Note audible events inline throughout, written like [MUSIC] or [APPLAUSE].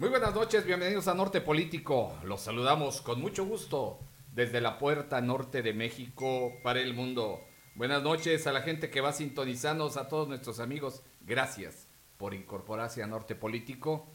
Muy buenas noches, bienvenidos a Norte Político. Los saludamos con mucho gusto desde la puerta norte de México para el mundo. Buenas noches a la gente que va sintonizándonos, a todos nuestros amigos. Gracias por incorporarse a Norte Político.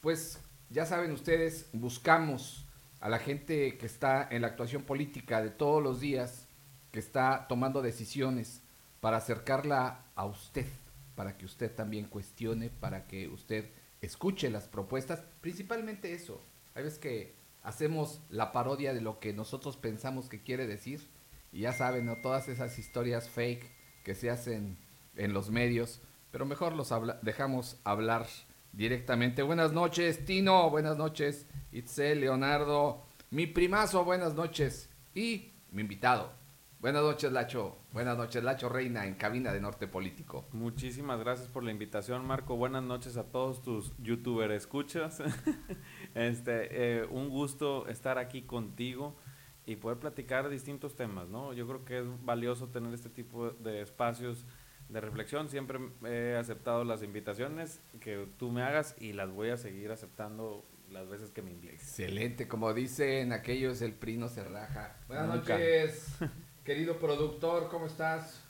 Pues ya saben ustedes, buscamos a la gente que está en la actuación política de todos los días, que está tomando decisiones para acercarla a usted, para que usted también cuestione, para que usted escuche las propuestas, principalmente eso. Hay veces que hacemos la parodia de lo que nosotros pensamos que quiere decir y ya saben, ¿no? todas esas historias fake que se hacen en los medios, pero mejor los dejamos hablar directamente. Buenas noches, Tino, buenas noches, Itzel, Leonardo, mi primazo, buenas noches y mi invitado. Buenas noches, Lacho. Buenas noches, Lacho Reina, en cabina de Norte Político. Muchísimas gracias por la invitación, Marco. Buenas noches a todos tus youtuber escuchas. [LAUGHS] este, eh, un gusto estar aquí contigo y poder platicar distintos temas, ¿no? Yo creo que es valioso tener este tipo de espacios de reflexión. Siempre he aceptado las invitaciones que tú me hagas y las voy a seguir aceptando las veces que me invites. Excelente, como dicen aquellos, el PRI no se raja. Buenas noches. [LAUGHS] Querido productor, ¿cómo estás?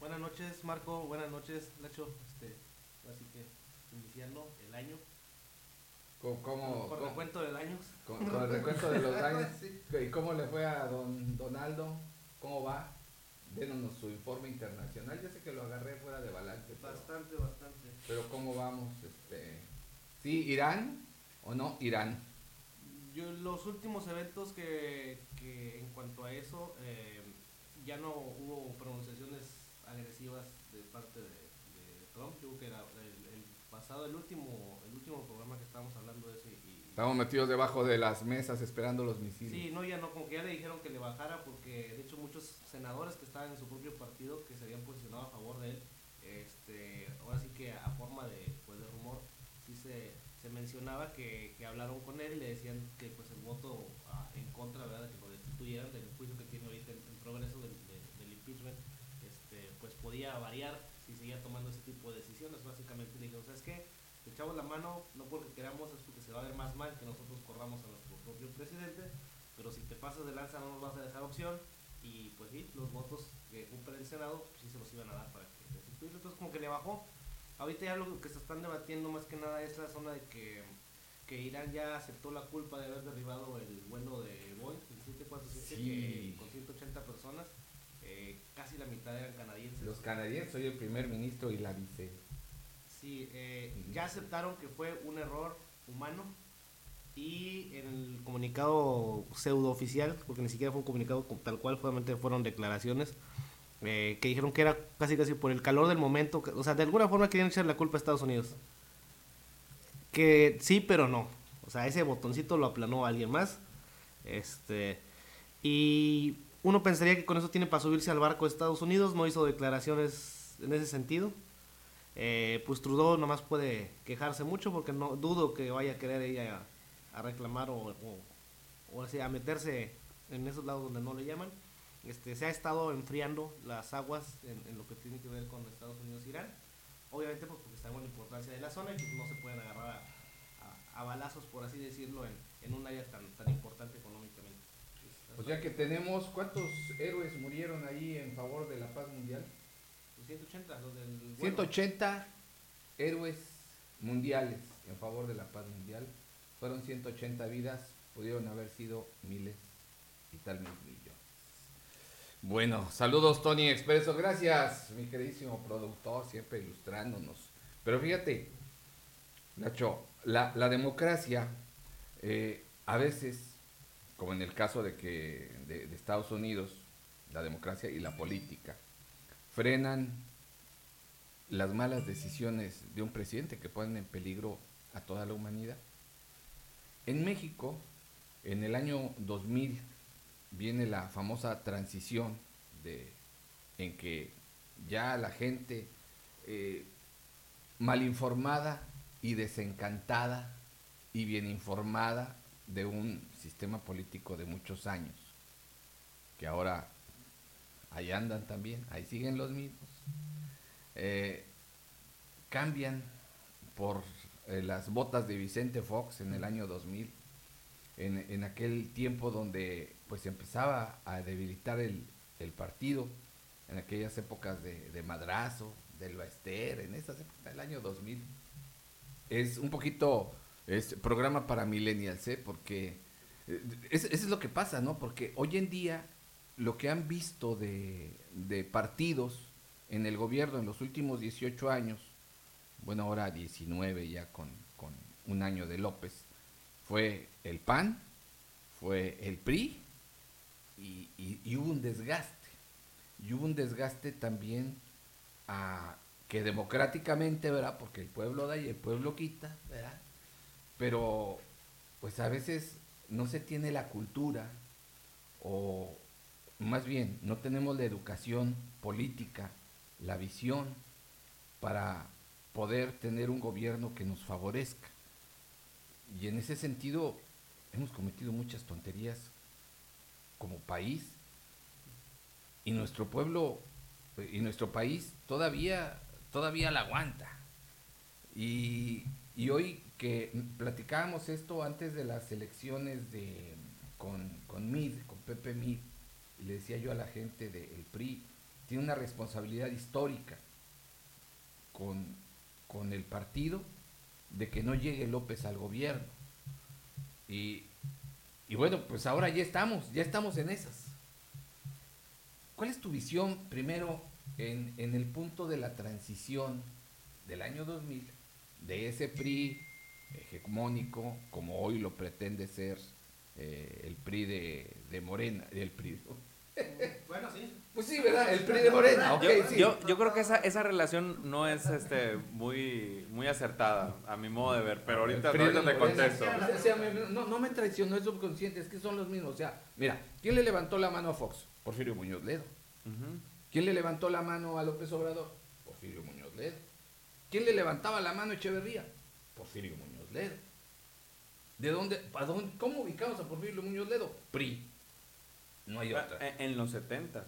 Buenas noches, Marco. Buenas noches, Nacho. Este, así que iniciando el año. ¿Cómo, cómo, con, el recuento de años. Con, el recuento de los [LAUGHS] años. ¿Y cómo le fue a don Donaldo? ¿Cómo va? Dénonos su informe internacional. Ya sé que lo agarré fuera de balance. Bastante, bastante. Pero ¿cómo vamos? Este, ¿Sí, Irán o no Irán? Yo, los últimos eventos que, que en cuanto a eso, eh, ya no hubo pronunciaciones agresivas de parte de, Trump. Yo creo que era el, pasado, el último, el último programa que estábamos hablando de ese. Y, Estamos metidos debajo de las mesas esperando los misiles. Sí, no, ya no, como que ya le dijeron que le bajara porque de hecho muchos senadores que estaban en su propio partido que se habían posicionado a favor de él, este, ahora sí que a forma de, pues, de rumor, sí se, se mencionaba que, que, hablaron con él y le decían que pues el voto ah, en contra, ¿verdad? que lo destituyeran del juicio que progreso del, impeachment, este, pues podía variar si seguía tomando ese tipo de decisiones. Básicamente le dijeron, ¿sabes qué? Te echamos la mano, no porque queramos, es porque se va a ver más mal que nosotros corramos a nuestro propio presidente, pero si te pasas de lanza no nos vas a dejar opción. Y pues los votos que cumple el Senado, pues sí se los iban a dar para que. Entonces como que le bajó. Ahorita ya lo que se están debatiendo más que nada es la zona de que que Irán ya aceptó la culpa de haber derribado el vuelo de Boeing, el 747, con 180 personas, eh, casi la mitad eran canadienses. Los canadienses, soy el primer ministro y la vice. Sí, eh, ya aceptaron que fue un error humano y en el comunicado pseudo oficial, porque ni siquiera fue un comunicado tal cual, solamente fueron declaraciones, eh, que dijeron que era casi casi por el calor del momento, o sea, de alguna forma querían echar la culpa a Estados Unidos que sí, pero no. O sea, ese botoncito lo aplanó alguien más. Este. Y uno pensaría que con eso tiene para subirse al barco de Estados Unidos. No hizo declaraciones en ese sentido. Eh, pues Trudeau nomás puede quejarse mucho porque no dudo que vaya a querer ella a, reclamar o, o, a meterse en esos lados donde no le llaman. Este, se ha estado enfriando las aguas en, en lo que tiene que ver con Estados Unidos e Irán. Obviamente pues sabemos la importancia de la zona y pues no se pueden agarrar a, balazos, por así decirlo, en, en, un área tan, tan importante económicamente. O sea que tenemos, ¿cuántos héroes murieron ahí en favor de la paz mundial? 180, pues, los del... 180 héroes mundiales en favor de la paz mundial. Fueron 180 vidas, pudieron haber sido miles y tal vez millones. Bueno, saludos Tony Expreso, gracias mi queridísimo productor, siempre ilustrándonos. Pero fíjate, Nacho, la, la democracia eh, a veces, como en el caso de que de, Estados Unidos, la democracia y la política frenan las malas decisiones de un presidente que ponen en peligro a toda la humanidad. En México, en el año 2000, viene la famosa transición de, en que ya la gente eh, mal informada y desencantada y bien informada de un sistema político de muchos años, que ahora ahí andan también, ahí siguen los mismos, eh, cambian por eh, las botas de Vicente Fox en el año 2000, en, en aquel tiempo donde pues empezaba a debilitar el, el partido, en aquellas épocas de, de Madrazo, del Baester, en esas épocas del año 2000. Es un poquito es programa para millennials, ¿eh? porque eh, eso es lo que pasa, ¿no? Porque hoy en día lo que han visto de, de partidos en el gobierno en los últimos 18 años, bueno, ahora 19 ya con, con un año de López, fue el PAN, fue el PRI y, y- y hubo un desgaste. Y hubo un desgaste también a que democráticamente, ¿verdad? Porque el pueblo da y el pueblo quita, ¿verdad? Pero pues a veces no se tiene la cultura o más bien no tenemos la educación política, la visión para poder tener un gobierno que nos favorezca. Y en ese sentido hemos cometido muchas tonterías como país y nuestro pueblo y nuestro país todavía todavía la aguanta. Y, y hoy que platicábamos esto antes de las elecciones de con, con Mid, con Pepe Mid, le decía yo a la gente del PRI, tiene una responsabilidad histórica con, con el partido de que no llegue López al gobierno. Y, y bueno, pues ahora ya estamos, ya estamos en esas. ¿Cuál es tu visión primero en, en el punto de la transición del año 2000 de ese PRI hegemónico como hoy lo pretende ser eh, el PRI de, de Morena, el PRI. [LAUGHS] Bueno, sí. Pues sí, ¿verdad? El PRI de Morena, ok, yo, sí. yo, yo creo que esa, esa relación no es este muy, muy acertada, a mi modo de ver, pero ahorita, El ahorita te contesto. O sea, no, no me traicionó, es subconsciente, es que son los mismos. O sea, mira, ¿quién le levantó la mano a Fox? Porfirio Muñoz Ledo. ¿Quién le levantó la mano a López Obrador? Porfirio Muñoz Ledo. ¿Quién le levantaba la mano a Echeverría? Porfirio Muñoz Ledo. ¿De dónde, a dónde, cómo ubicamos a Porfirio Muñoz Ledo? PRI. No hay otra. En, los 70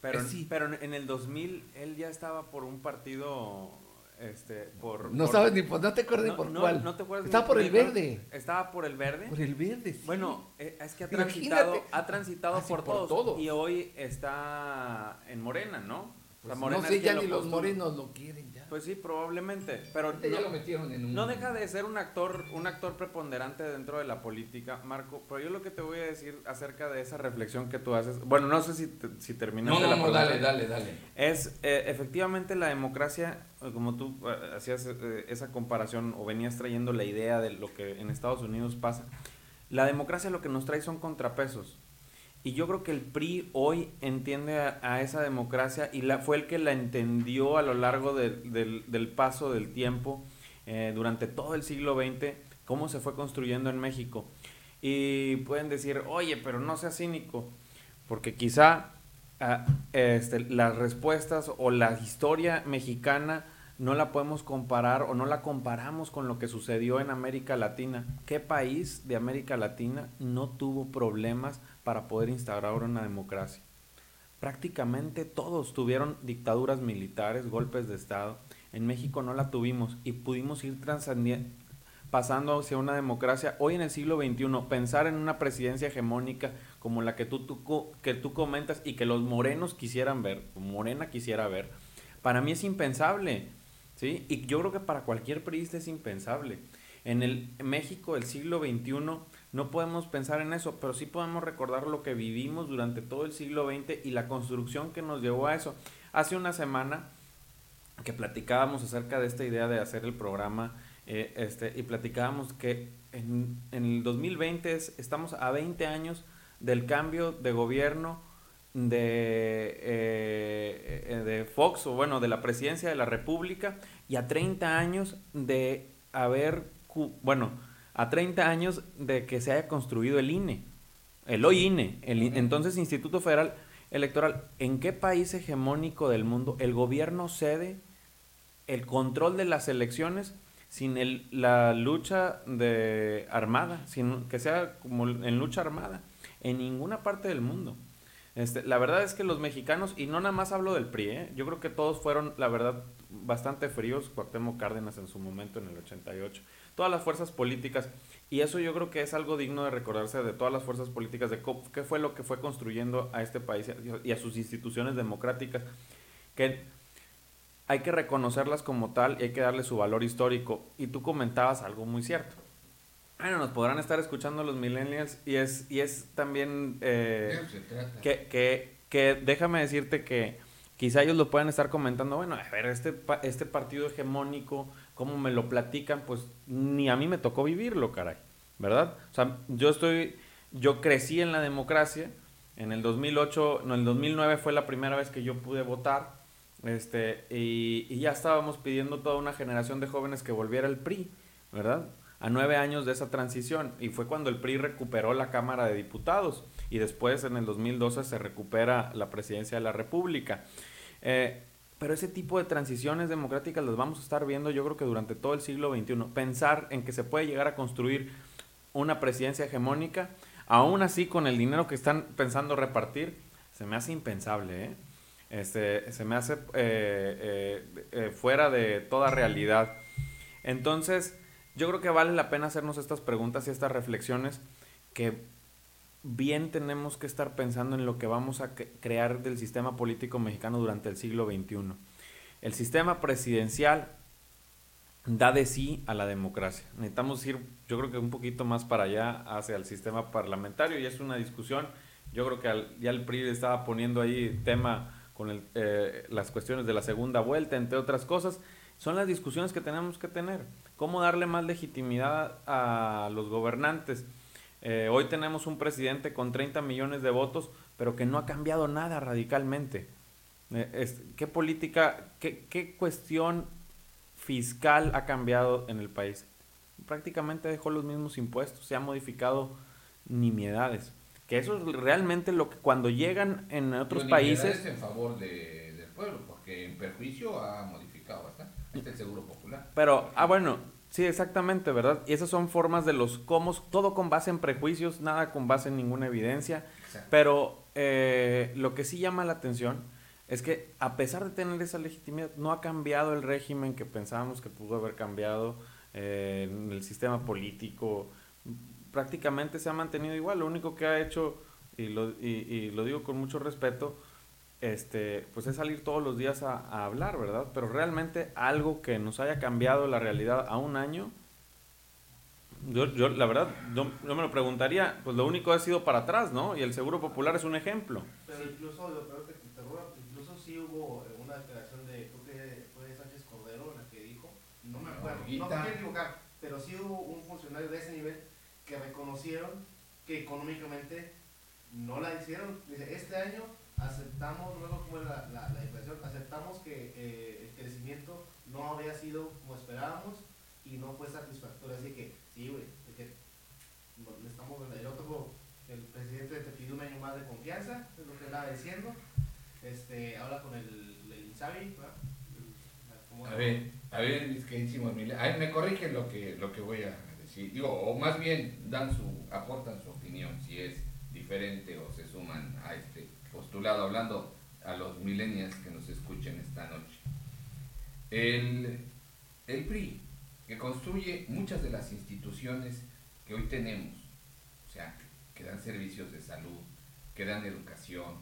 pero, sí. pero en el 2000 él ya estaba por un partido este por No por- sabes ni por, no te acuerdas no, ni por no- cuál. no te acuerdas Estaba por el verde. estaba por el verde Por el verde, sí. Bueno, eh, es que ha Imagínate. transitado, ha transitado Ah, por, por todos, todos. Y hoy está en Morena, ¿no? Pues no sé, ya lo ni los morenos lo quieren ya. Pues sí, probablemente. Pero Ahorita ya no, lo metieron en un... no deja de ser un actor, un actor preponderante dentro de la política, Marco. Pero yo lo que te voy a decir acerca de esa reflexión que tú haces, bueno, no sé si, te- si terminaste No, no, la no, dale, dale, dale. Es eh, efectivamente la democracia, eh, como tú eh, hacías eh, esa comparación o venías trayendo la idea de lo que en Estados Unidos pasa, la democracia lo que nos trae son contrapesos. Y yo creo que el PRI hoy entiende a, esa democracia y la, fue el que la entendió a lo largo del- del, paso del tiempo, eh, durante todo el siglo XX, cómo se fue construyendo en México. Y pueden decir, oye, pero no seas cínico, porque quizá ah, este, las respuestas o la historia mexicana no la podemos comparar o no la comparamos con lo que sucedió en América Latina. ¿Qué país de América Latina no tuvo problemas para poder instaurar una democracia? Prácticamente todos tuvieron dictaduras militares, golpes de Estado. En México no la tuvimos y pudimos ir pasando hacia una democracia. Hoy en el siglo XXI, pensar en una presidencia hegemónica como la que tú, tú que tú comentas y que los morenos quisieran ver, Morena quisiera ver, para mí es impensable. ¿Sí? Y yo creo que para cualquier periodista es impensable. En el México del siglo XXI no podemos pensar en eso, pero sí podemos recordar lo que vivimos durante todo el siglo XX y la construcción que nos llevó a eso. Hace una semana que platicábamos acerca de esta idea de hacer el programa eh, este, y platicábamos que en, en el 2020 es- estamos a 20 años del cambio de gobierno de, eh, de Fox, o bueno, de la presidencia de la República, y a 30 años de haber, bueno, a 30 años de que se haya construido el INE, el hoy INE, el entonces Instituto Federal Electoral. ¿En qué país hegemónico del mundo el gobierno cede el control de las elecciones sin el- la lucha de armada, sin que sea como en lucha armada? En ninguna parte del mundo. Este, la verdad es que los mexicanos, y no nada más hablo del PRI, ¿eh? yo creo que todos fueron, la verdad, bastante fríos, Cuauhtémoc Cárdenas en su momento, en el 88, todas las fuerzas políticas, y eso yo creo que es algo digno de recordarse de todas las fuerzas políticas, de qué fue lo que fue construyendo a este país y a sus instituciones democráticas, que hay que reconocerlas como tal y hay que darle su valor histórico. Y tú comentabas algo muy cierto. Bueno, nos podrán estar escuchando los millennials y es, y es también eh, que, que, que déjame decirte que quizá ellos lo puedan estar comentando, bueno, a ver, este, este partido hegemónico, ¿cómo me lo platican? Pues ni a mí me tocó vivirlo, caray, ¿verdad? O sea, yo estoy, yo crecí en la democracia, en el 2008, no, en el 2009 fue la primera vez que yo pude votar, este, y, y ya estábamos pidiendo toda una generación de jóvenes que volviera el PRI, ¿verdad? A nueve años de esa transición y fue cuando el PRI recuperó la Cámara de Diputados y después en el 2012 se recupera la presidencia de la República. Eh, pero ese tipo de transiciones democráticas las vamos a estar viendo yo creo que durante todo el siglo XXI. Pensar en que se puede llegar a construir una presidencia hegemónica, aún así con el dinero que están pensando repartir, se me hace impensable. ¿eh? Este, se me hace eh, fuera de toda realidad. Entonces, yo creo que vale la pena hacernos estas preguntas y estas reflexiones que bien tenemos que estar pensando en lo que vamos a crear del sistema político mexicano durante el siglo XXI. El sistema presidencial da de sí a la democracia. Necesitamos ir, yo creo que un poquito más para allá hacia el sistema parlamentario y es una discusión. Yo creo que ya el PRI estaba poniendo ahí tema con eh, las cuestiones de la segunda vuelta, entre otras cosas. Son las discusiones que tenemos que tener cómo darle más legitimidad a los gobernantes. Eh, hoy tenemos un presidente con 30 millones de votos, pero que no ha cambiado nada radicalmente. Eh, ¿Qué política, qué, qué cuestión fiscal ha cambiado en el país? Prácticamente dejó los mismos impuestos, se han modificado nimiedades. Que eso es realmente lo que cuando llegan en otros países... en favor del pueblo, porque en perjuicio ha modificado Este el seguro popular. Pero, ah, bueno, sí, exactamente, ¿verdad? Y esas son formas de los cómo, todo con base en prejuicios, nada con base en ninguna evidencia. Pero eh, lo que sí llama la atención es que a pesar de tener esa legitimidad, no ha cambiado el régimen que pensábamos que pudo haber cambiado eh, en el sistema político. Prácticamente se ha mantenido igual. Lo único que ha hecho, y lo, y lo digo con mucho respeto, este, pues es salir todos los días a, hablar, ¿verdad? Pero realmente algo que nos haya cambiado la realidad a un año, yo, yo la verdad, yo, me lo preguntaría, pues lo único ha sido para atrás, ¿no? Y el Seguro Popular es un ejemplo. Pero incluso, incluso sí hubo una declaración de, creo que fue Sánchez Cordero la que dijo, no me acuerdo, no me quiero equivocar, pero sí hubo un funcionario de ese nivel que reconocieron que económicamente no la hicieron. Dice, este año aceptamos, luego como la, la, la inflación, aceptamos que eh, el crecimiento no había sido como esperábamos y no fue satisfactorio. Así que, sí, güey, que estamos el otro, el presidente te pidió un año más de confianza, es lo que estaba diciendo. Este, habla con el, el Insabi, A ver, a ver, mis queridísimos a me corrigen lo que, lo que voy a decir, digo, o más bien dan su, aportan su opinión, si es diferente o se suman a este postulado, hablando a los millennials que nos escuchen esta noche. El, el PRI, que construye muchas de las instituciones que hoy tenemos, o sea, que dan servicios de salud, que dan educación,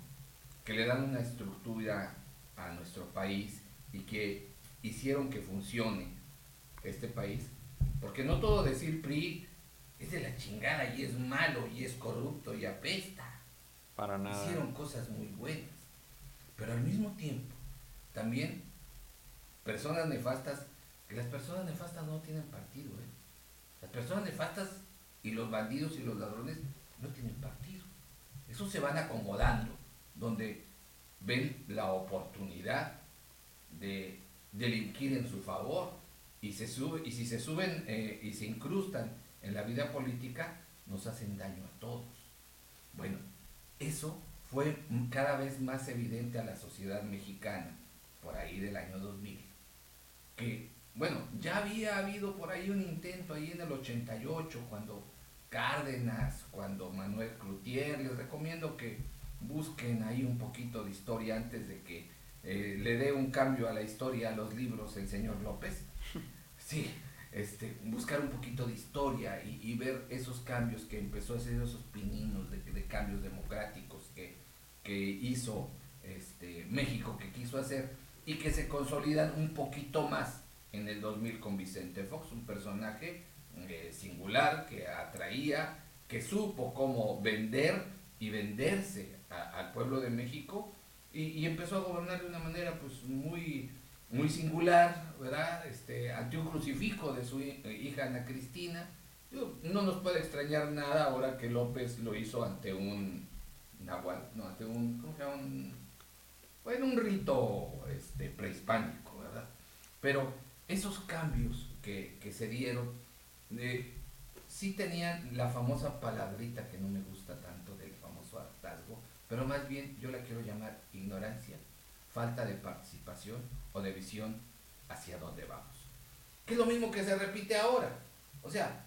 que le dan una estructura a nuestro país y que hicieron que funcione este país. Porque no todo decir PRI es de la chingada y es malo y es corrupto y apesta. Hicieron cosas muy buenas. Pero al mismo tiempo, también personas nefastas, que las personas nefastas no tienen partido. ¿eh? Las personas nefastas y los bandidos y los ladrones no tienen partido. Esos se van acomodando, donde ven la oportunidad de delinquir en su favor y se sube y si se suben eh, y se incrustan en la vida política nos hacen daño a todos. Eso fue cada vez más evidente a la sociedad mexicana, por ahí del año 2000. Que, bueno, ya había habido por ahí un intento ahí en el 88, cuando Cárdenas, cuando Manuel Cloutier, les recomiendo que busquen ahí un poquito de historia antes de que eh, le dé un cambio a la historia a los libros el señor López. [LAUGHS] Sí, este, buscar un poquito de historia y, ver esos cambios que empezó a hacer, esos pininos de, cambios democráticos que, que hizo este, México, que quiso hacer y que se consolidan un poquito más en el 2000 con Vicente Fox, un personaje eh, singular que atraía, que supo cómo vender y venderse al pueblo de México y, empezó a gobernar de una manera pues muy, muy singular, ¿verdad? Este, ante un crucifijo de su hija Ana Cristina. No nos puede extrañar nada ahora que López lo hizo ante un nahual, no, ante un, ¿cómo se llama? Un, bueno, un rito este, prehispánico, ¿verdad? Pero esos cambios que, que se dieron, eh, sí tenían la famosa palabrita que no me gusta tanto del famoso hartazgo, pero más bien yo la quiero llamar ignorancia, falta de participación o de visión hacia dónde vamos. Que es lo mismo que se repite ahora. O sea,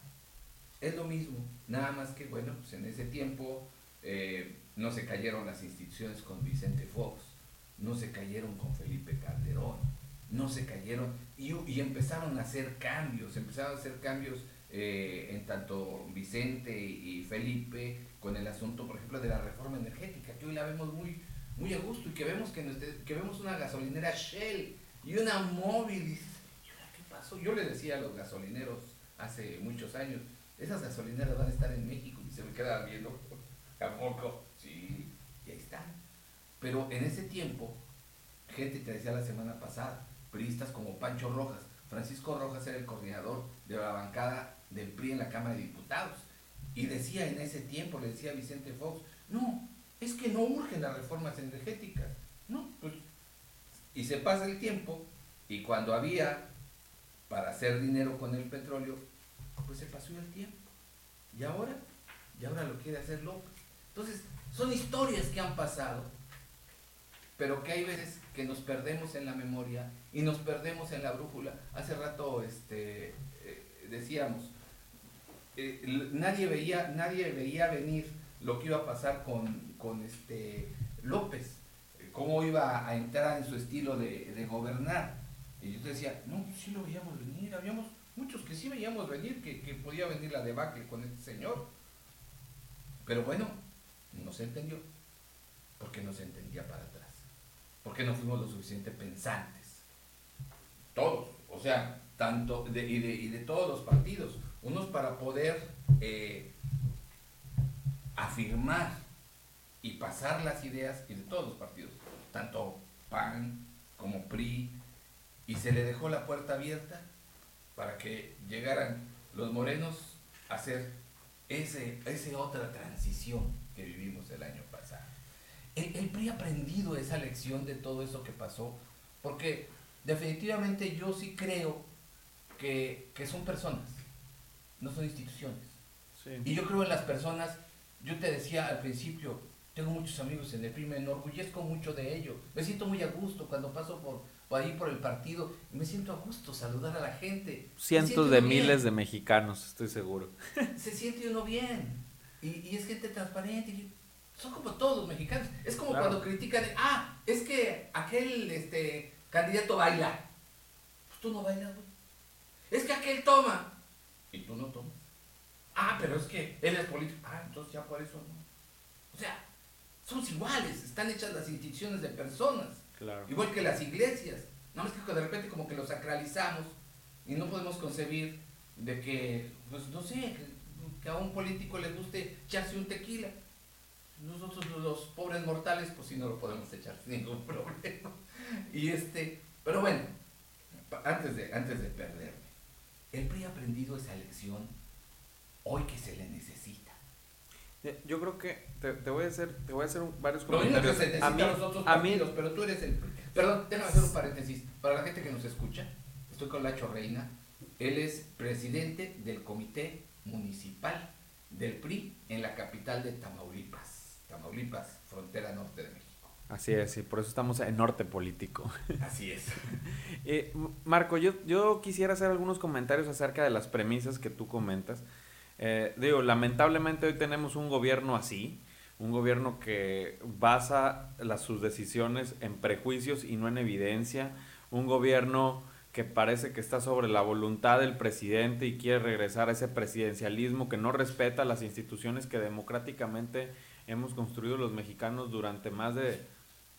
es lo mismo, nada más que, bueno, pues en ese tiempo eh, no se cayeron las instituciones con Vicente Fox, no se cayeron con Felipe Calderón, no se cayeron y, empezaron a hacer cambios, empezaron a hacer cambios eh, en tanto Vicente y Felipe con el asunto, por ejemplo, de la reforma energética, que hoy la vemos muy, muy a gusto y que vemos que, vemos una gasolinera Shell y una móvil. ¿qué pasó? Yo le decía a los gasolineros hace muchos años, esas gasolineras van a estar en México y se me quedaban viendo, [LAUGHS] ¿a poco? Sí, y ahí están. Pero en ese tiempo, gente te decía la semana pasada, periodistas como Pancho Rojas, Francisco Rojas era el coordinador de la bancada del PRI en la Cámara de Diputados. Y decía en ese tiempo, le decía Vicente Fox, no, es que no urgen las reformas energéticas. No, pues, y se pasa el tiempo y cuando había para hacer dinero con el petróleo, pues se pasó el tiempo. Y ahora, y ahora lo quiere hacer López. Entonces, son historias que han pasado, pero que hay veces que nos perdemos en la memoria y nos perdemos en la brújula. Hace rato este, eh, decíamos, eh, nadie, veía, nadie veía venir lo que iba a pasar con, este López, cómo iba a entrar en su estilo de, gobernar. Y yo te decía, no, sí lo veíamos venir, habíamos muchos que sí veíamos venir, que, que podía venir la debacle con este señor. Pero bueno, no se entendió, porque no se entendía para atrás, porque no fuimos lo suficiente pensantes. Todos, o sea, tanto y, de, y de todos los partidos unos para poder eh, afirmar y pasar las ideas y de todos los partidos, tanto PAN como PRI, y se le dejó la puerta abierta para que llegaran los morenos a hacer ese, esa otra transición que vivimos el año pasado. El, el PRI ha aprendido esa lección de todo eso que pasó, porque definitivamente yo sí creo que, que son personas no son instituciones. Y yo creo en las personas, yo te decía al principio, tengo muchos amigos en el PRI, me enorgullezco mucho de ello, me siento muy a gusto cuando paso por, ahí por el partido, me siento a gusto saludar a la gente. Cientos de miles de mexicanos, estoy seguro. [LAUGHS] Se siente uno bien, y, es gente transparente, son como todos los mexicanos, es como cuando critican, ah, es que aquel este, candidato baila, pues tú no bailas, Es que aquel toma, y tú no tomas. Ah, pero es que él es político. Ah, entonces ya por eso no. O sea, somos iguales, están hechas las instituciones de personas. Igual que las iglesias. No es que de repente como que lo sacralizamos y no podemos concebir de que, pues no sé, que, a un político le guste echarse un tequila. Nosotros los pobres mortales, pues sí no lo podemos echar sin ningún [LAUGHS] problema. Y este, pero bueno, antes de, antes de perderme, el PRI ha aprendido esa lección hoy que se le necesita. Yo creo que te, voy a hacer, te voy a hacer varios comentarios. a mí, los otros partidos, pero tú eres el Perdón, déjame hacer un paréntesis. Para la gente que nos escucha, estoy con Lacho Reina. Él es presidente del Comité Municipal del PRI en la capital de Tamaulipas. Tamaulipas, frontera norte de México. Así es, y por eso estamos en norte político. Así es. [LAUGHS] eh, Marco, yo, yo quisiera hacer algunos comentarios acerca de las premisas que tú comentas. Eh, digo, lamentablemente hoy tenemos un gobierno así, un gobierno que basa las, sus decisiones en prejuicios y no en evidencia, un gobierno que parece que está sobre la voluntad del presidente y quiere regresar a ese presidencialismo que no respeta las instituciones que democráticamente hemos construido los mexicanos durante más de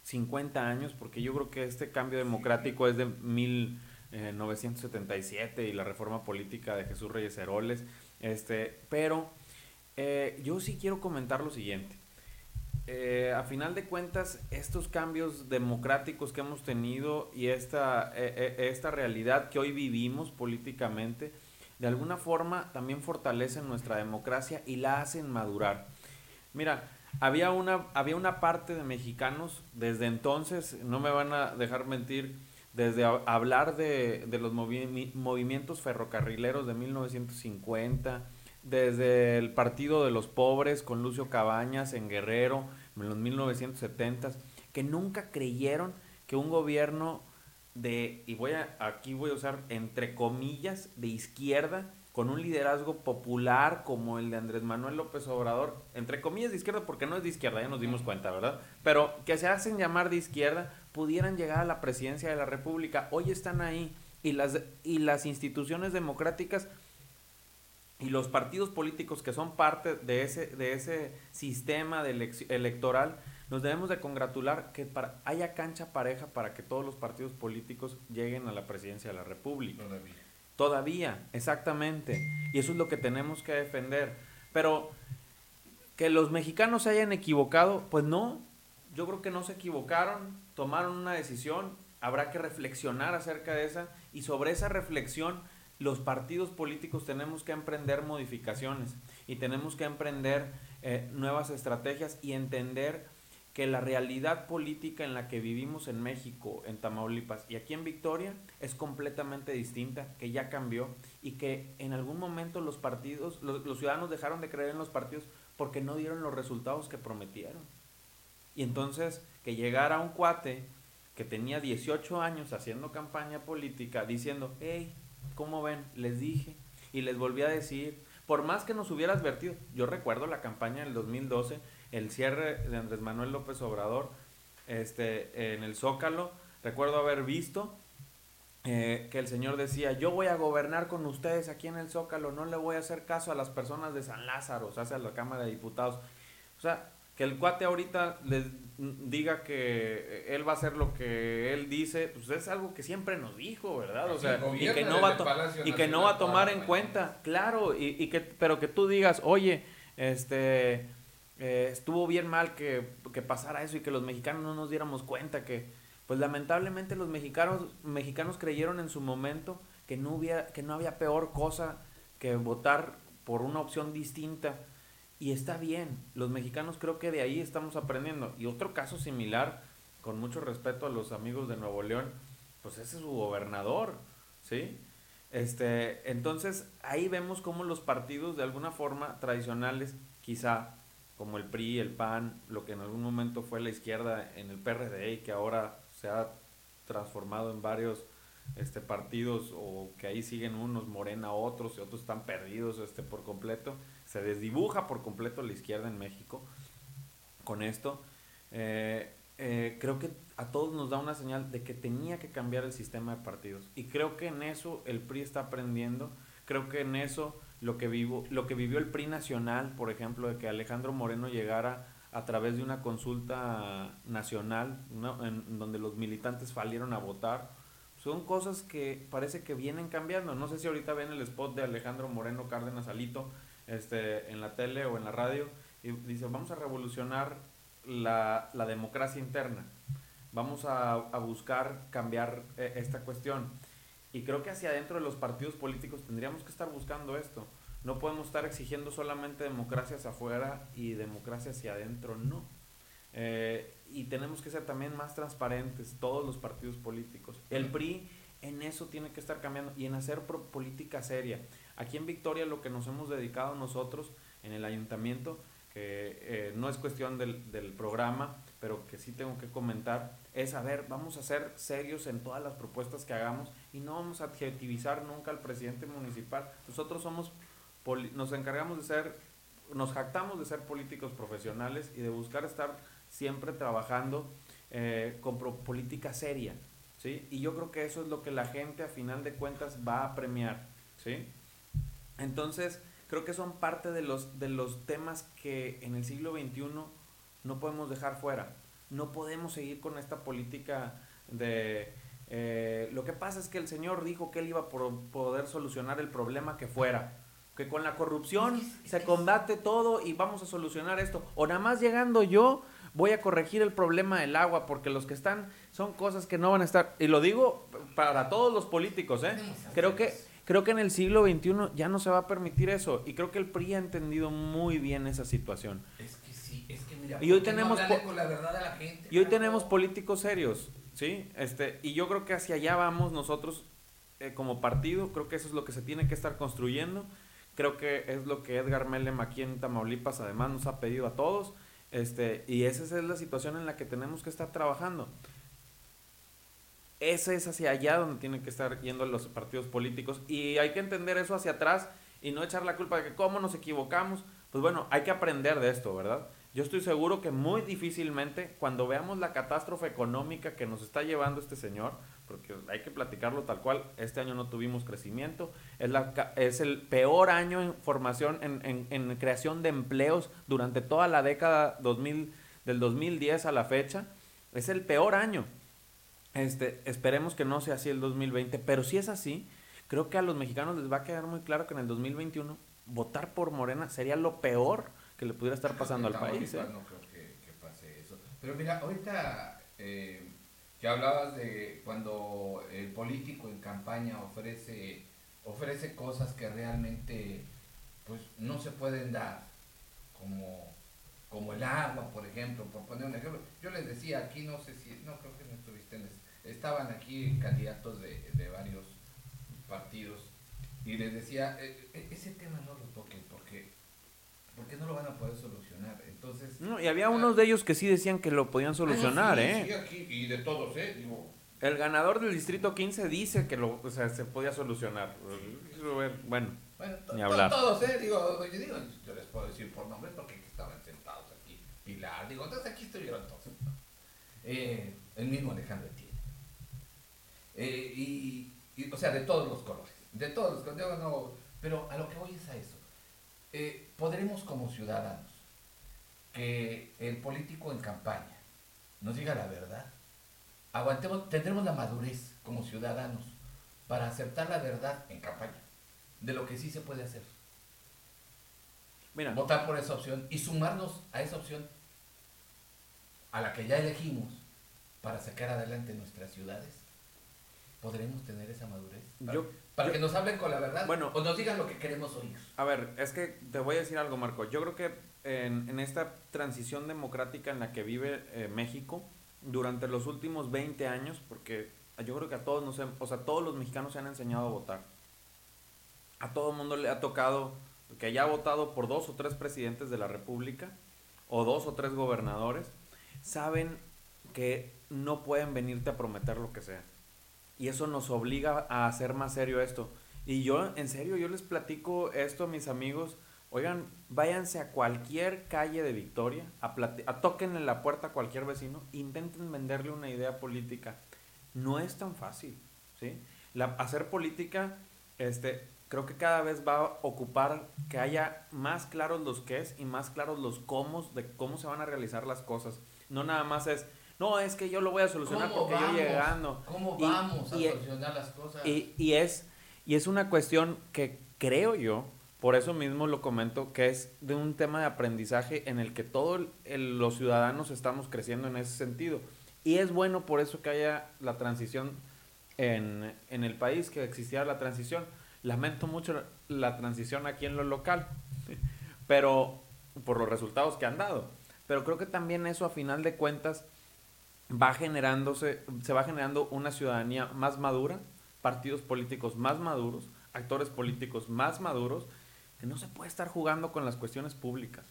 50 años, porque yo creo que este cambio democrático es de 1977 y la reforma política de Jesús Reyes Heroles, este, pero eh, yo sí quiero comentar lo siguiente. Eh, a final de cuentas, estos cambios democráticos que hemos tenido y esta, eh, esta realidad que hoy vivimos políticamente, de alguna forma también fortalecen nuestra democracia y la hacen madurar. Mira, había una, había una parte de mexicanos desde entonces, no me van a dejar mentir, desde hablar de, los movimientos ferrocarrileros de 1950, desde el Partido de los Pobres con Lucio Cabañas en Guerrero en los 1970, que nunca creyeron que un gobierno de, y voy a, aquí voy a usar entre comillas, de izquierda, con un liderazgo popular como el de Andrés Manuel López Obrador, entre comillas de izquierda, porque no es de izquierda, ya nos dimos cuenta, ¿verdad? Pero que se hacen llamar de izquierda, pudieran llegar a la presidencia de la República. Hoy están ahí y las, y las instituciones democráticas y los partidos políticos que son parte de ese, de ese sistema de electoral, nos debemos de congratular que para, haya cancha pareja para que todos los partidos políticos lleguen a la presidencia de la República. Todavía, exactamente. Y eso es lo que tenemos que defender. Pero que los mexicanos se hayan equivocado, pues no. Yo creo que no se equivocaron, tomaron una decisión, habrá que reflexionar acerca de esa y sobre esa reflexión los partidos políticos tenemos que emprender modificaciones y tenemos que emprender eh, nuevas estrategias y entender que la realidad política en la que vivimos en México, en Tamaulipas y aquí en Victoria es completamente distinta, que ya cambió y que en algún momento los partidos, los, ciudadanos dejaron de creer en los partidos porque no dieron los resultados que prometieron. Y entonces que llegara un cuate que tenía 18 años haciendo campaña política diciendo, hey, ¿cómo ven? Les dije y les volví a decir, por más que nos hubiera advertido, yo recuerdo la campaña del 2012 el cierre de Andrés Manuel López Obrador este, en el Zócalo. Recuerdo haber visto eh, que el Señor decía, yo voy a gobernar con ustedes aquí en el Zócalo, no le voy a hacer caso a las personas de San Lázaro, o sea, a la Cámara de Diputados. O sea, que el cuate ahorita les diga que él va a hacer lo que él dice, pues es algo que siempre nos dijo, ¿verdad? O sea, y que no va a, y que no va a tomar en cuenta, claro, y, y que, pero que tú digas, oye, este eh, estuvo bien mal que, pasara eso y que los mexicanos no nos diéramos cuenta que, pues lamentablemente los mexicanos, mexicanos creyeron en su momento que no, hubiera, que no había peor cosa que votar por una opción distinta. Y está bien, los mexicanos creo que de ahí estamos aprendiendo. Y otro caso similar, con mucho respeto a los amigos de Nuevo León, pues ese es su gobernador, ¿sí? Este, entonces ahí vemos cómo los partidos de alguna forma tradicionales, quizá como el PRI, el PAN, lo que en algún momento fue la izquierda en el PRD y que ahora se ha transformado en varios este, partidos o que ahí siguen unos Morena otros y otros están perdidos este, por completo. Se desdibuja por completo la izquierda en México con esto. Eh, eh, creo que a todos nos da una señal de que tenía que cambiar el sistema de partidos. Y creo que en eso el PRI está aprendiendo. Creo que en eso lo que, vivo, lo que vivió el PRI nacional, por ejemplo, de que Alejandro Moreno llegara a través de una consulta nacional, en, donde los militantes salieron a votar, son cosas que parece que vienen cambiando. No sé si ahorita ven el spot de Alejandro Moreno Cárdenas Alito este, en la tele o en la radio, y dice, vamos a revolucionar la, democracia interna, vamos a, buscar cambiar eh, esta cuestión. Y creo que hacia adentro de los partidos políticos tendríamos que estar buscando esto. No podemos estar exigiendo solamente democracia hacia afuera y democracia hacia adentro, no. Eh, y tenemos que ser también más transparentes, todos los partidos políticos. El PRI en eso tiene que estar cambiando y en hacer política seria. Aquí en Victoria lo que nos hemos dedicado nosotros en el ayuntamiento, eh, no es cuestión del, del programa, pero que sí tengo que comentar, es, a ver, vamos a ser serios en todas las propuestas que hagamos y no vamos a adjetivizar nunca al presidente municipal. Nosotros somos, nos encargamos de ser nos jactamos de ser políticos profesionales y de buscar estar siempre trabajando eh, con política seria, ¿sí? Y yo creo que eso es lo que la gente a final de cuentas va a premiar, ¿sí? Entonces, creo que son parte de los, de los temas que en el siglo XXI no podemos dejar fuera. No podemos seguir con esta política de... Eh, lo que pasa es que el Señor dijo que Él iba a poder solucionar el problema que fuera. Que con la corrupción se combate todo y vamos a solucionar esto. O nada más llegando yo voy a corregir el problema del agua porque los que están son cosas que no van a estar. Y lo digo para todos los políticos, ¿eh? Creo que Creo que en el siglo XXI ya no se va a permitir eso y creo que el PRI ha entendido muy bien esa situación. Es que sí, es que mira, y hoy tenemos con la verdad de la gente, y hoy tenemos políticos serios, ¿sí? Este, y yo creo que hacia allá vamos nosotros eh, como partido, creo que eso es lo que se tiene que estar construyendo. Creo que es lo que Edgar Melem aquí en Tamaulipas además nos ha pedido a todos. Este, y esa es la situación en la que tenemos que estar trabajando. Ese es hacia allá donde tienen que estar yendo los partidos políticos y hay que entender eso hacia atrás y no echar la culpa de que cómo nos equivocamos. Pues bueno, hay que aprender de esto, ¿verdad? Yo estoy seguro que muy difícilmente cuando veamos la catástrofe económica que nos está llevando este señor, porque hay que platicarlo tal cual, este año no tuvimos crecimiento, es, la, es el peor año en formación, en, en, en creación de empleos durante toda la década 2000, del 2010 a la fecha, es el peor año. Este, esperemos que no sea así el 2020, pero si es así, creo que a los mexicanos les va a quedar muy claro que en el 2021 votar por Morena sería lo peor que le pudiera estar pasando al país. ¿eh? No creo que, pase eso. Pero mira, ahorita eh, que hablabas de cuando el político en campaña ofrece, ofrece cosas que realmente pues no se pueden dar, como, como el agua, por ejemplo, por poner un ejemplo. Yo les decía, aquí no sé si, no creo que no estuviste en estaban aquí candidatos de, de varios partidos y les decía, e, e, ese tema no lo toquen porque, porque no lo van a poder solucionar. Entonces, no, y había ah, unos de ellos que sí decían que lo podían solucionar, ¿eh? Sí, aquí, y de todos, ¿eh? Digo, el ganador del distrito 15 dice que lo, o sea, se podía solucionar. Bueno, ni hablar. todos, ¿eh? Digo, yo, digo, yo les puedo decir por nombre porque estaban sentados aquí. Pilar, digo, entonces aquí estuvieron todos. Eh, el mismo Alejandro. Eh, y, o sea, de todos los colores, de todos los colores, no, pero a lo que voy es a eso. Eh, podremos como ciudadanos que el político en campaña nos diga la verdad, aguantemos, tendremos la madurez como ciudadanos para aceptar la verdad en campaña de lo que sí se puede hacer. Mira, votar por esa opción y sumarnos a esa opción a la que ya elegimos para sacar adelante nuestras ciudades podremos tener esa madurez? Para, que nos hablen con la verdad bueno, o nos digan lo que queremos oír. A ver, es que te voy a decir algo, Marco. Yo creo que en, esta transición democrática en la que vive eh, México, durante los últimos 20 años, porque yo creo que a todos, nos, o sea, todos los mexicanos se han enseñado a votar. A todo el mundo le ha tocado que haya votado por dos o tres presidentes de la República o dos o tres gobernadores, saben que no pueden venirte a prometer lo que sea. Y eso nos obliga a hacer más serio esto. Y yo, en serio, yo les platico esto a mis amigos. Oigan, váyanse a cualquier calle de Victoria, a, a toquen en la puerta a cualquier vecino, intenten venderle una idea política. No es tan fácil, ¿sí? La, hacer política, este, creo que cada vez va a ocupar que haya más claros los qué es y más claros los cómo de cómo se van a realizar las cosas. No nada más es, no, es que yo lo voy a solucionar porque yo llegando. ¿Cómo vamos a solucionar las cosas? Y, es, y es una cuestión que creo yo, por eso mismo lo comento, que es de un tema de aprendizaje en el que todos los ciudadanos estamos creciendo en ese sentido. Y es bueno por eso que haya la transición en, en el país, que existiera la transición. Lamento mucho la transición aquí en lo local, [LAUGHS] pero por los resultados que han dado. Pero creo que también eso a final de cuentas va generándose, se va generando una ciudadanía más madura, partidos políticos más maduros, actores políticos más maduros, que no se puede estar jugando con las cuestiones públicas.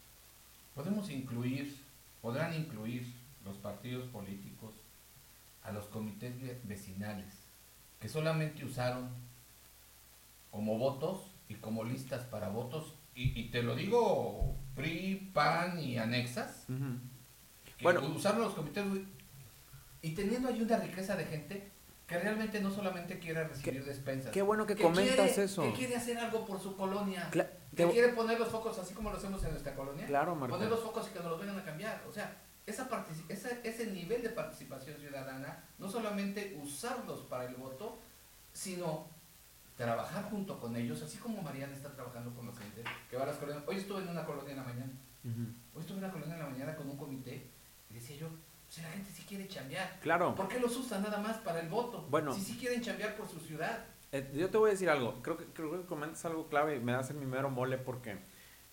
Podemos incluir, podrán incluir los partidos políticos a los comités vecinales, que solamente usaron como votos y como listas para votos, y, y te lo digo PRI, PAN y anexas. Que Bueno. usaron los comités y teniendo ahí una riqueza de gente que realmente no solamente quiere recibir despensas. Qué bueno que comentas quiere- eso. Que quiere hacer algo por su colonia. Cla- que te- quiere poner los focos así como lo hacemos en nuestra colonia. Claro, Marco. Poner los focos y que nos los vengan a cambiar. O sea, esa esa- ese nivel de participación ciudadana, no solamente usarlos para el voto, sino trabajar junto con ellos, así como Mariana está trabajando con los gente que va a las colonias. Hoy estuve en una colonia en la mañana. Hoy estuve en una colonia en la mañana con un comité y decía yo, si la gente sí quiere chambear, Claro. ¿por qué los usa nada más para el voto? Bueno. Si sí quieren chambear por su ciudad. Eh, yo te voy a decir algo, creo que, creo que comentas algo clave y me das el mi mero mole porque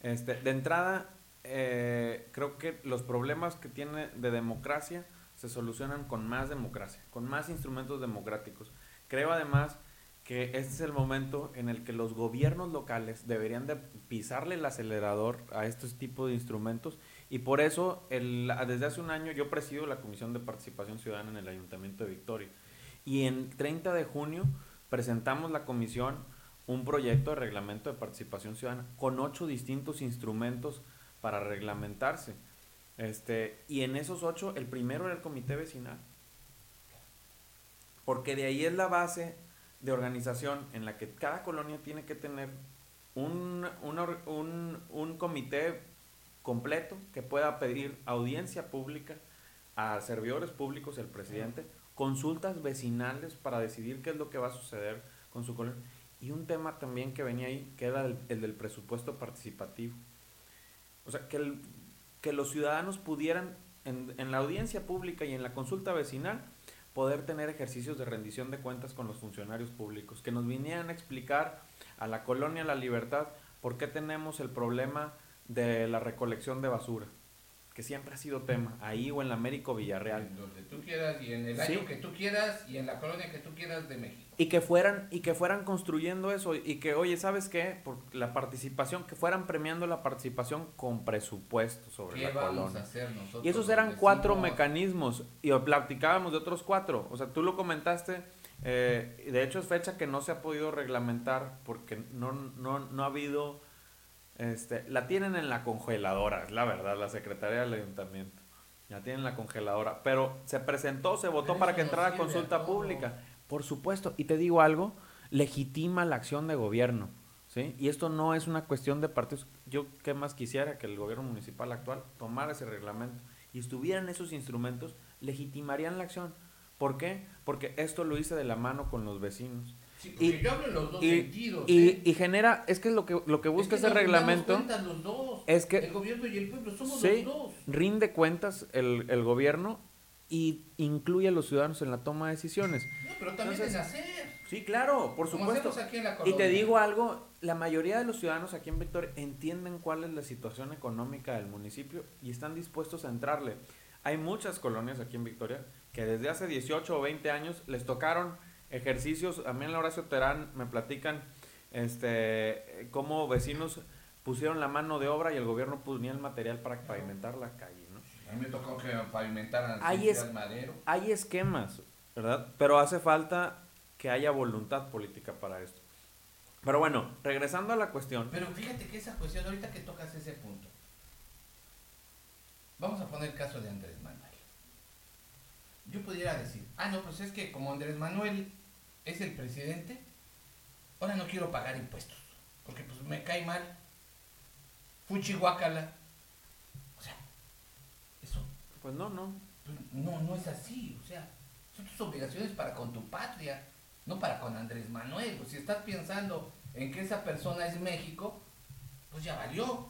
este, de entrada eh, creo que los problemas que tiene de democracia se solucionan con más democracia, con más instrumentos democráticos. Creo además que este es el momento en el que los gobiernos locales deberían de pisarle el acelerador a estos tipos de instrumentos y por eso el, desde hace un año yo presido la Comisión de Participación Ciudadana en el Ayuntamiento de Victoria y en 30 de junio presentamos la comisión un proyecto de reglamento de participación ciudadana con ocho distintos instrumentos para reglamentarse. Este, y en esos ocho, el primero era el comité vecinal. Porque de ahí es la base de organización en la que cada colonia tiene que tener un, or- un, un comité completo que pueda pedir audiencia pública a servidores públicos al presidente, consultas vecinales para decidir qué es lo que va a suceder con su colonia. Y un tema también que venía ahí, que era el, el del presupuesto participativo. O sea, que, el- que los ciudadanos pudieran, en, en la audiencia pública y en la consulta vecinal, poder tener ejercicios de rendición de cuentas con los funcionarios públicos, que nos vinieran a explicar a la colonia La Libertad por qué tenemos el problema de la recolección de basura, que siempre ha sido tema, ahí o en la Américo Villarreal. En donde tú quieras y en el Sí. año que tú quieras y en la colonia que tú quieras de México. Y que fueran, y que fueran construyendo eso, y que, oye, ¿sabes qué? Por la participación, que fueran premiando la participación con presupuesto sobre ¿Qué la vamos colonia. a hacer nosotros? Y esos eran cuatro mecanismos, y platicábamos de otros cuatro. O sea, tú lo comentaste, eh, de hecho es fecha que no se ha podido reglamentar porque no, no, no ha habido, este, la tienen en la congeladora, es la verdad, la Secretaría del Ayuntamiento. La tienen en la congeladora, pero se presentó, se votó Pero para que entrara a consulta pública. Por supuesto, y te digo algo, legitima la acción de gobierno, ¿sí? Y esto no es una cuestión de partidos. Yo qué más quisiera que el gobierno municipal actual tomara ese reglamento y estuvieran esos instrumentos, legitimarían la acción. ¿Por qué? Porque esto lo hice de la mano con los vecinos. Sí, Y- yo hablo en los dos Y, sentidos. y- ¿eh? y genera, es que lo que, lo que busca Es que ese reglamento los dos. es que el gobierno y el pueblo somos Sí. los dos. rinde cuentas el, el gobierno y incluye a los ciudadanos en la toma de decisiones. No, pero también Entonces, en hacer. Sí, claro, por supuesto. hacemos aquí en la Y te digo algo, la mayoría de los ciudadanos aquí en Victoria entienden cuál es la situación económica del municipio y están dispuestos a entrarle. Hay muchas colonias aquí en Victoria que desde hace 18 o 20 años les tocaron ejercicios, a mí en la Horacio Terán me platican este cómo vecinos pusieron la mano de obra y el gobierno ponía el material para pavimentar la calle, ¿no? A mí me tocó que pavimentaran Ciudad es- Madero. hay esquemas, ¿verdad? Pero hace falta que haya voluntad política para esto. Pero bueno, regresando a la cuestión. Pero fíjate que esa cuestión, ahorita que tocas ese punto, vamos a poner el caso de Andrés Manuel. Yo pudiera decir, ah, no, pues es que como Andrés Manuel es el presidente, ahora no quiero pagar impuestos, porque pues me cae mal. Fuchi guácala. O sea, eso Pues no, no. pues, no, no es así. O sea, son tus obligaciones para con tu patria, no para con Andrés Manuel. Pues si estás pensando en que esa persona es México, pues ya valió.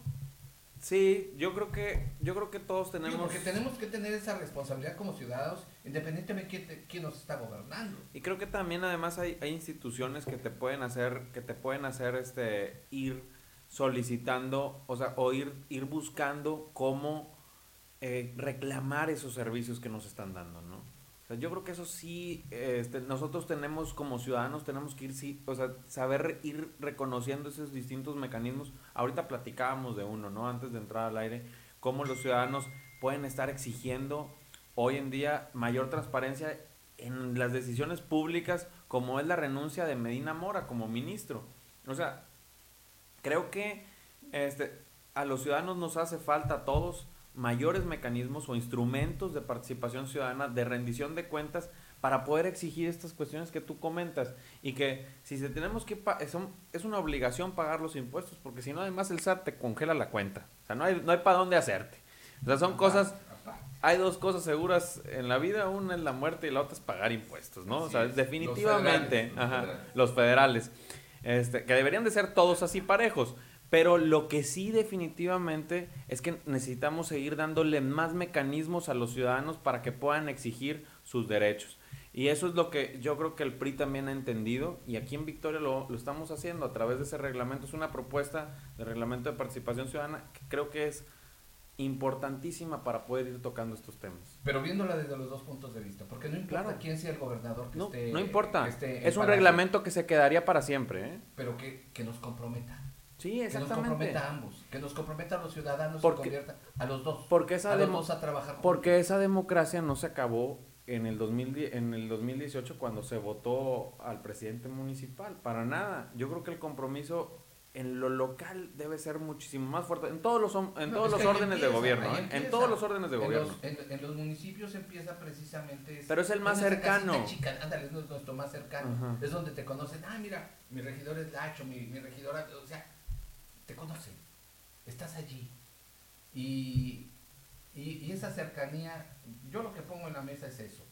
Sí, yo creo que yo creo que todos Digo, tenemos porque tenemos que tener esa responsabilidad como ciudadanos, independientemente de quién, nos está gobernando. y creo que también además hay, hay instituciones que te pueden hacer que te pueden hacer este ir solicitando, o sea, o ir ir buscando cómo eh, reclamar esos servicios que nos están dando, ¿no? O sea, yo creo que eso sí, este, nosotros tenemos como ciudadanos, tenemos que ir, sí, o sea, saber ir reconociendo esos distintos mecanismos. Ahorita platicábamos de uno, ¿no? Antes de entrar al aire, cómo los ciudadanos pueden estar exigiendo hoy en día mayor transparencia en las decisiones públicas, como es la renuncia de Medina Mora como ministro. O sea, creo que este, a los ciudadanos nos hace falta a todos mayores mecanismos o instrumentos de participación ciudadana, de rendición de cuentas, para poder exigir estas cuestiones que tú comentas. Y que si se tenemos que, es una obligación pagar los impuestos, porque si no, además el SAT te congela la cuenta. O sea, no hay, no hay para dónde hacerte. O sea, son cosas, hay dos cosas seguras en la vida, una es la muerte y la otra es pagar impuestos, ¿no? o sea, definitivamente, los federales, Este, que deberían de ser todos así parejos. Pero lo que sí definitivamente es que necesitamos seguir dándole más mecanismos a los ciudadanos para que puedan exigir sus derechos. Y eso es lo que yo creo que el PRI también ha entendido y aquí en Victoria lo, lo estamos haciendo a través de ese reglamento. Es una propuesta de reglamento de participación ciudadana que creo que es importantísima para poder ir tocando estos temas. Pero viéndola desde los dos puntos de vista, porque no importa quién sea el gobernador que no, esté... No importa, es un reglamento que se quedaría para siempre. ¿eh? Pero que, que nos comprometa. Sí, exactamente. Que nos comprometa a ambos, que nos comprometa a los ciudadanos y convierta a los dos. Porque esa a los dos a trabajar. Porque esa democracia no se acabó en el, 2000, en el 2018 cuando se votó al presidente municipal, para nada. Yo creo que el compromiso en lo local debe ser muchísimo más fuerte, en todos los, en todos los órdenes de gobierno, ¿eh? en todos los órdenes de gobierno. en, los municipios empieza precisamente... Pero es el más cercano. Chica, ándale, es nuestro más cercano. Es donde te conocen, ah, mira, mi regidor es Lacho, mi, mi regidora, o sea, te conocen, estás allí. Y, y, esa cercanía, yo lo que pongo en la mesa es eso,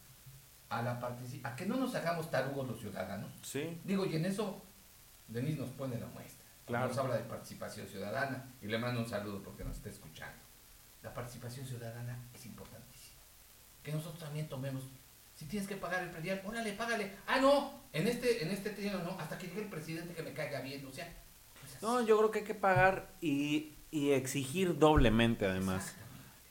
a, la a que no nos hagamos tarugos los ciudadanos. Sí. Digo, y en eso Denis nos pone la muestra. Claro. Nos habla de participación ciudadana y le mando un saludo porque nos está escuchando. La participación ciudadana es importantísima. Que nosotros también tomemos si tienes que pagar el predial, órale, págale. Ah, no, en este, en este no, hasta que llegue el presidente que me caiga bien. O sea, no, yo creo que hay que pagar y, exigir doblemente además.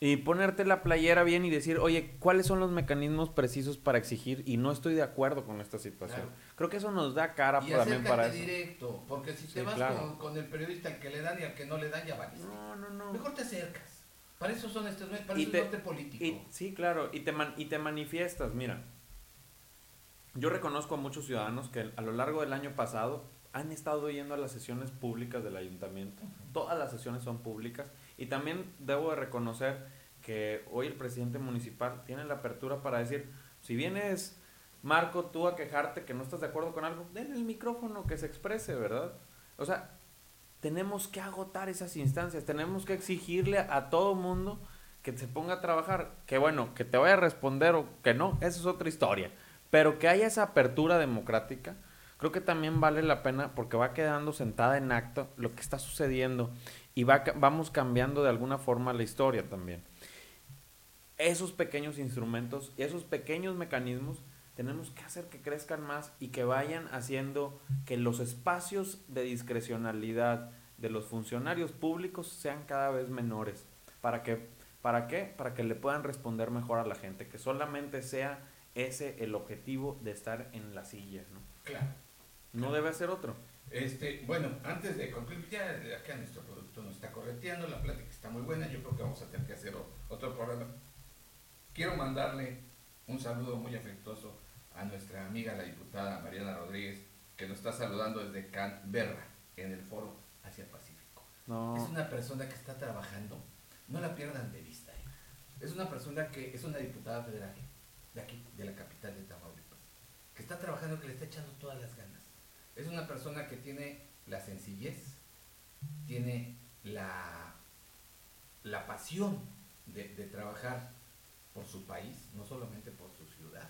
Y ponerte la playera bien y decir, oye, ¿cuáles son los mecanismos precisos para exigir? Y no estoy de acuerdo con esta situación. Creo que eso nos da cara también para eso. directo, porque si te vas con, el periodista al que le dan y al que no le dan, ya valiste. No, no, no. Mejor te acercas. Para eso son estos, para eso es político. sí, claro, y te, y te manifiestas, mira. Yo reconozco a muchos ciudadanos que a lo largo del año pasado han estado yendo a las sesiones públicas del ayuntamiento. Todas las sesiones son públicas. Y también debo de reconocer que hoy el presidente municipal tiene la apertura para decir, si vienes, Marco, tú a quejarte que no estás de acuerdo con algo, den el micrófono que se exprese, ¿verdad? O sea, tenemos que agotar esas instancias, tenemos que exigirle a todo mundo que se ponga a trabajar, que bueno, que te vaya a responder o que no, esa es otra historia, pero que haya esa apertura democrática creo que también vale la pena porque va quedando sentada en acto lo que está sucediendo y va, vamos cambiando de alguna forma la historia también. Esos pequeños instrumentos y esos pequeños mecanismos tenemos que hacer que crezcan más y que vayan haciendo que los espacios de discrecionalidad de los funcionarios públicos sean cada vez menores. ¿Para que ¿Para qué? Para que le puedan responder mejor a la gente, que solamente sea ese el objetivo de estar en la silla, ¿no? Claro. No debe ser otro. Este, bueno, antes de concluir, ya acá nuestro nos está correteando, la plática está muy buena, yo creo que vamos a tener que hacer otro programa. Quiero mandarle un saludo muy afectuoso a nuestra amiga la diputada Mariana Rodríguez, que nos está saludando desde Canberra, en el foro Asia Pacífico. Es una persona que está trabajando, no la pierdan de vista. ¿eh? Es una persona que es una diputada federal de aquí, de la capital de Tamaulipas, que está trabajando, que le está echando todas las ganas es una persona que tiene la sencillez, tiene la, la pasión de, trabajar por su país, no solamente por su ciudad,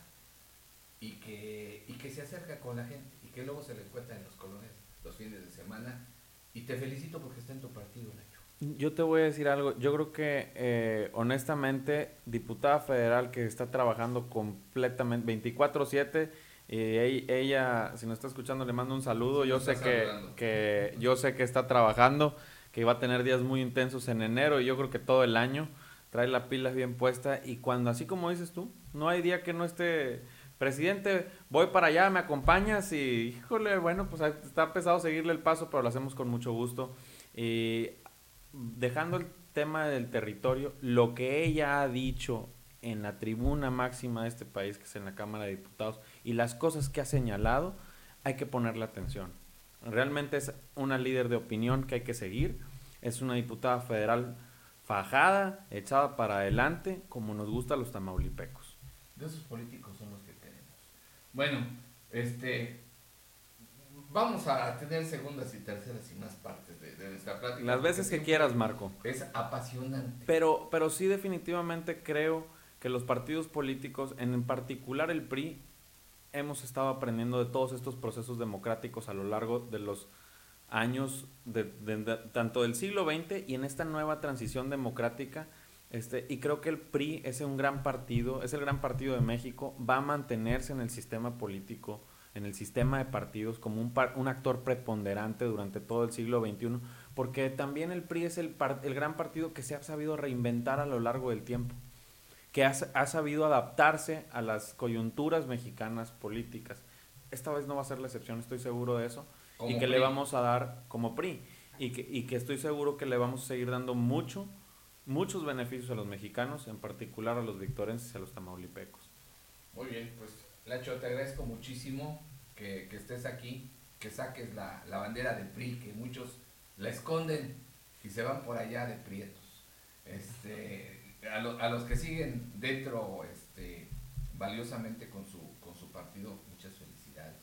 y que, y que se acerca con la gente y que luego se le encuentra en los colores los fines de semana. Y te felicito porque está en tu partido, Nacho. Yo te voy a decir algo. Yo creo que, eh, honestamente, diputada federal que está trabajando completamente 24-7 y ella, si no está escuchando, le mando un saludo. yo sé que, que, yo sé que está trabajando, que va a tener días muy intensos en enero y yo creo que todo el año trae la pila bien puesta y cuando así como dices tú, no hay día que no esté presidente, voy para allá, me acompañas y híjole, bueno, pues está pesado seguirle el paso, pero lo hacemos con mucho gusto. Y dejando el tema del territorio, lo que ella ha dicho en la tribuna máxima de este país, que es en la Cámara de Diputados, y las cosas que ha señalado, hay que ponerle atención. Realmente es una líder de opinión que hay que seguir. es una diputada federal fajada, echada para adelante, como nos gusta a los tamaulipecos. De esos políticos son los que tenemos. Bueno, este, vamos a tener segundas y terceras y más partes de, de nuestra plática. Las veces que quieras, Marco. Es apasionante. Pero, pero sí definitivamente creo que los partidos políticos, en particular el PRI, hemos estado aprendiendo de todos estos procesos democráticos a lo largo de los años, de, tanto del siglo XX y en esta nueva transición democrática. Este, y creo que el PRI es un gran partido, es el gran partido de México, va a mantenerse en el sistema político, en el sistema de partidos como un, un actor preponderante durante todo el siglo XXI, porque también el PRI es el, el gran partido que se ha sabido reinventar a lo largo del tiempo que ha, sabido adaptarse a las coyunturas mexicanas políticas. Esta vez no va a ser la excepción, estoy seguro de eso. y que le vamos a dar como PRI. Y que, y que estoy seguro que le vamos a seguir dando mucho, muchos beneficios a los mexicanos, en particular a los victorenses y a los tamaulipecos. Muy bien, pues Lacho, te agradezco muchísimo que, que estés aquí, que saques la, la, bandera del PRI, que muchos la esconden y se van por allá de prietos. Este, a, a, los que siguen dentro este, valiosamente con su, con su partido, muchas felicidades.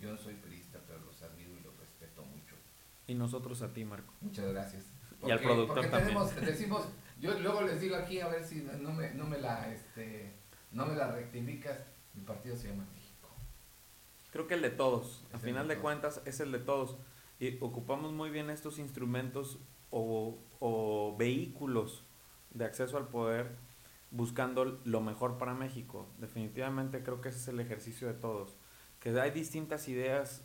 Yo no soy periodista, pero los admiro y los respeto mucho. Y nosotros a ti, Marco. Muchas gracias. y al productor también. decimos, yo luego les digo aquí, a ver si no me, no me la, este, no me la rectificas, mi partido se llama México. Creo que el de todos, al final de, de cuentas es el de todos. Y ocupamos muy bien estos instrumentos o, o vehículos de acceso al poder buscando lo mejor para México. Definitivamente creo que ese es el ejercicio de todos. Que hay distintas ideas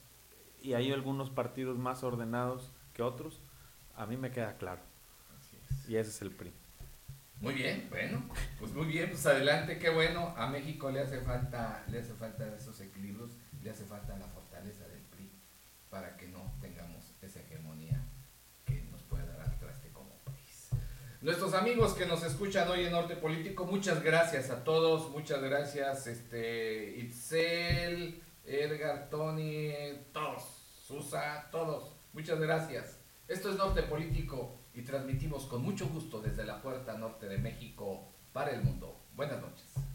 y hay algunos partidos más ordenados que otros, a mí me queda claro. Y ese es el PRI. Muy bien, bueno, pues muy bien, pues adelante, qué bueno. A México le hace falta, le hace falta esos equilibrios, le hace falta la fortaleza del PRI para que no tengamos Nuestros amigos que nos escuchan hoy en Norte Político, muchas gracias a todos, muchas gracias, este, Itzel, Edgar, Tony, todos, Susa, todos, muchas gracias. Esto es Norte Político y transmitimos con mucho gusto desde la puerta norte de México para el mundo. Buenas noches.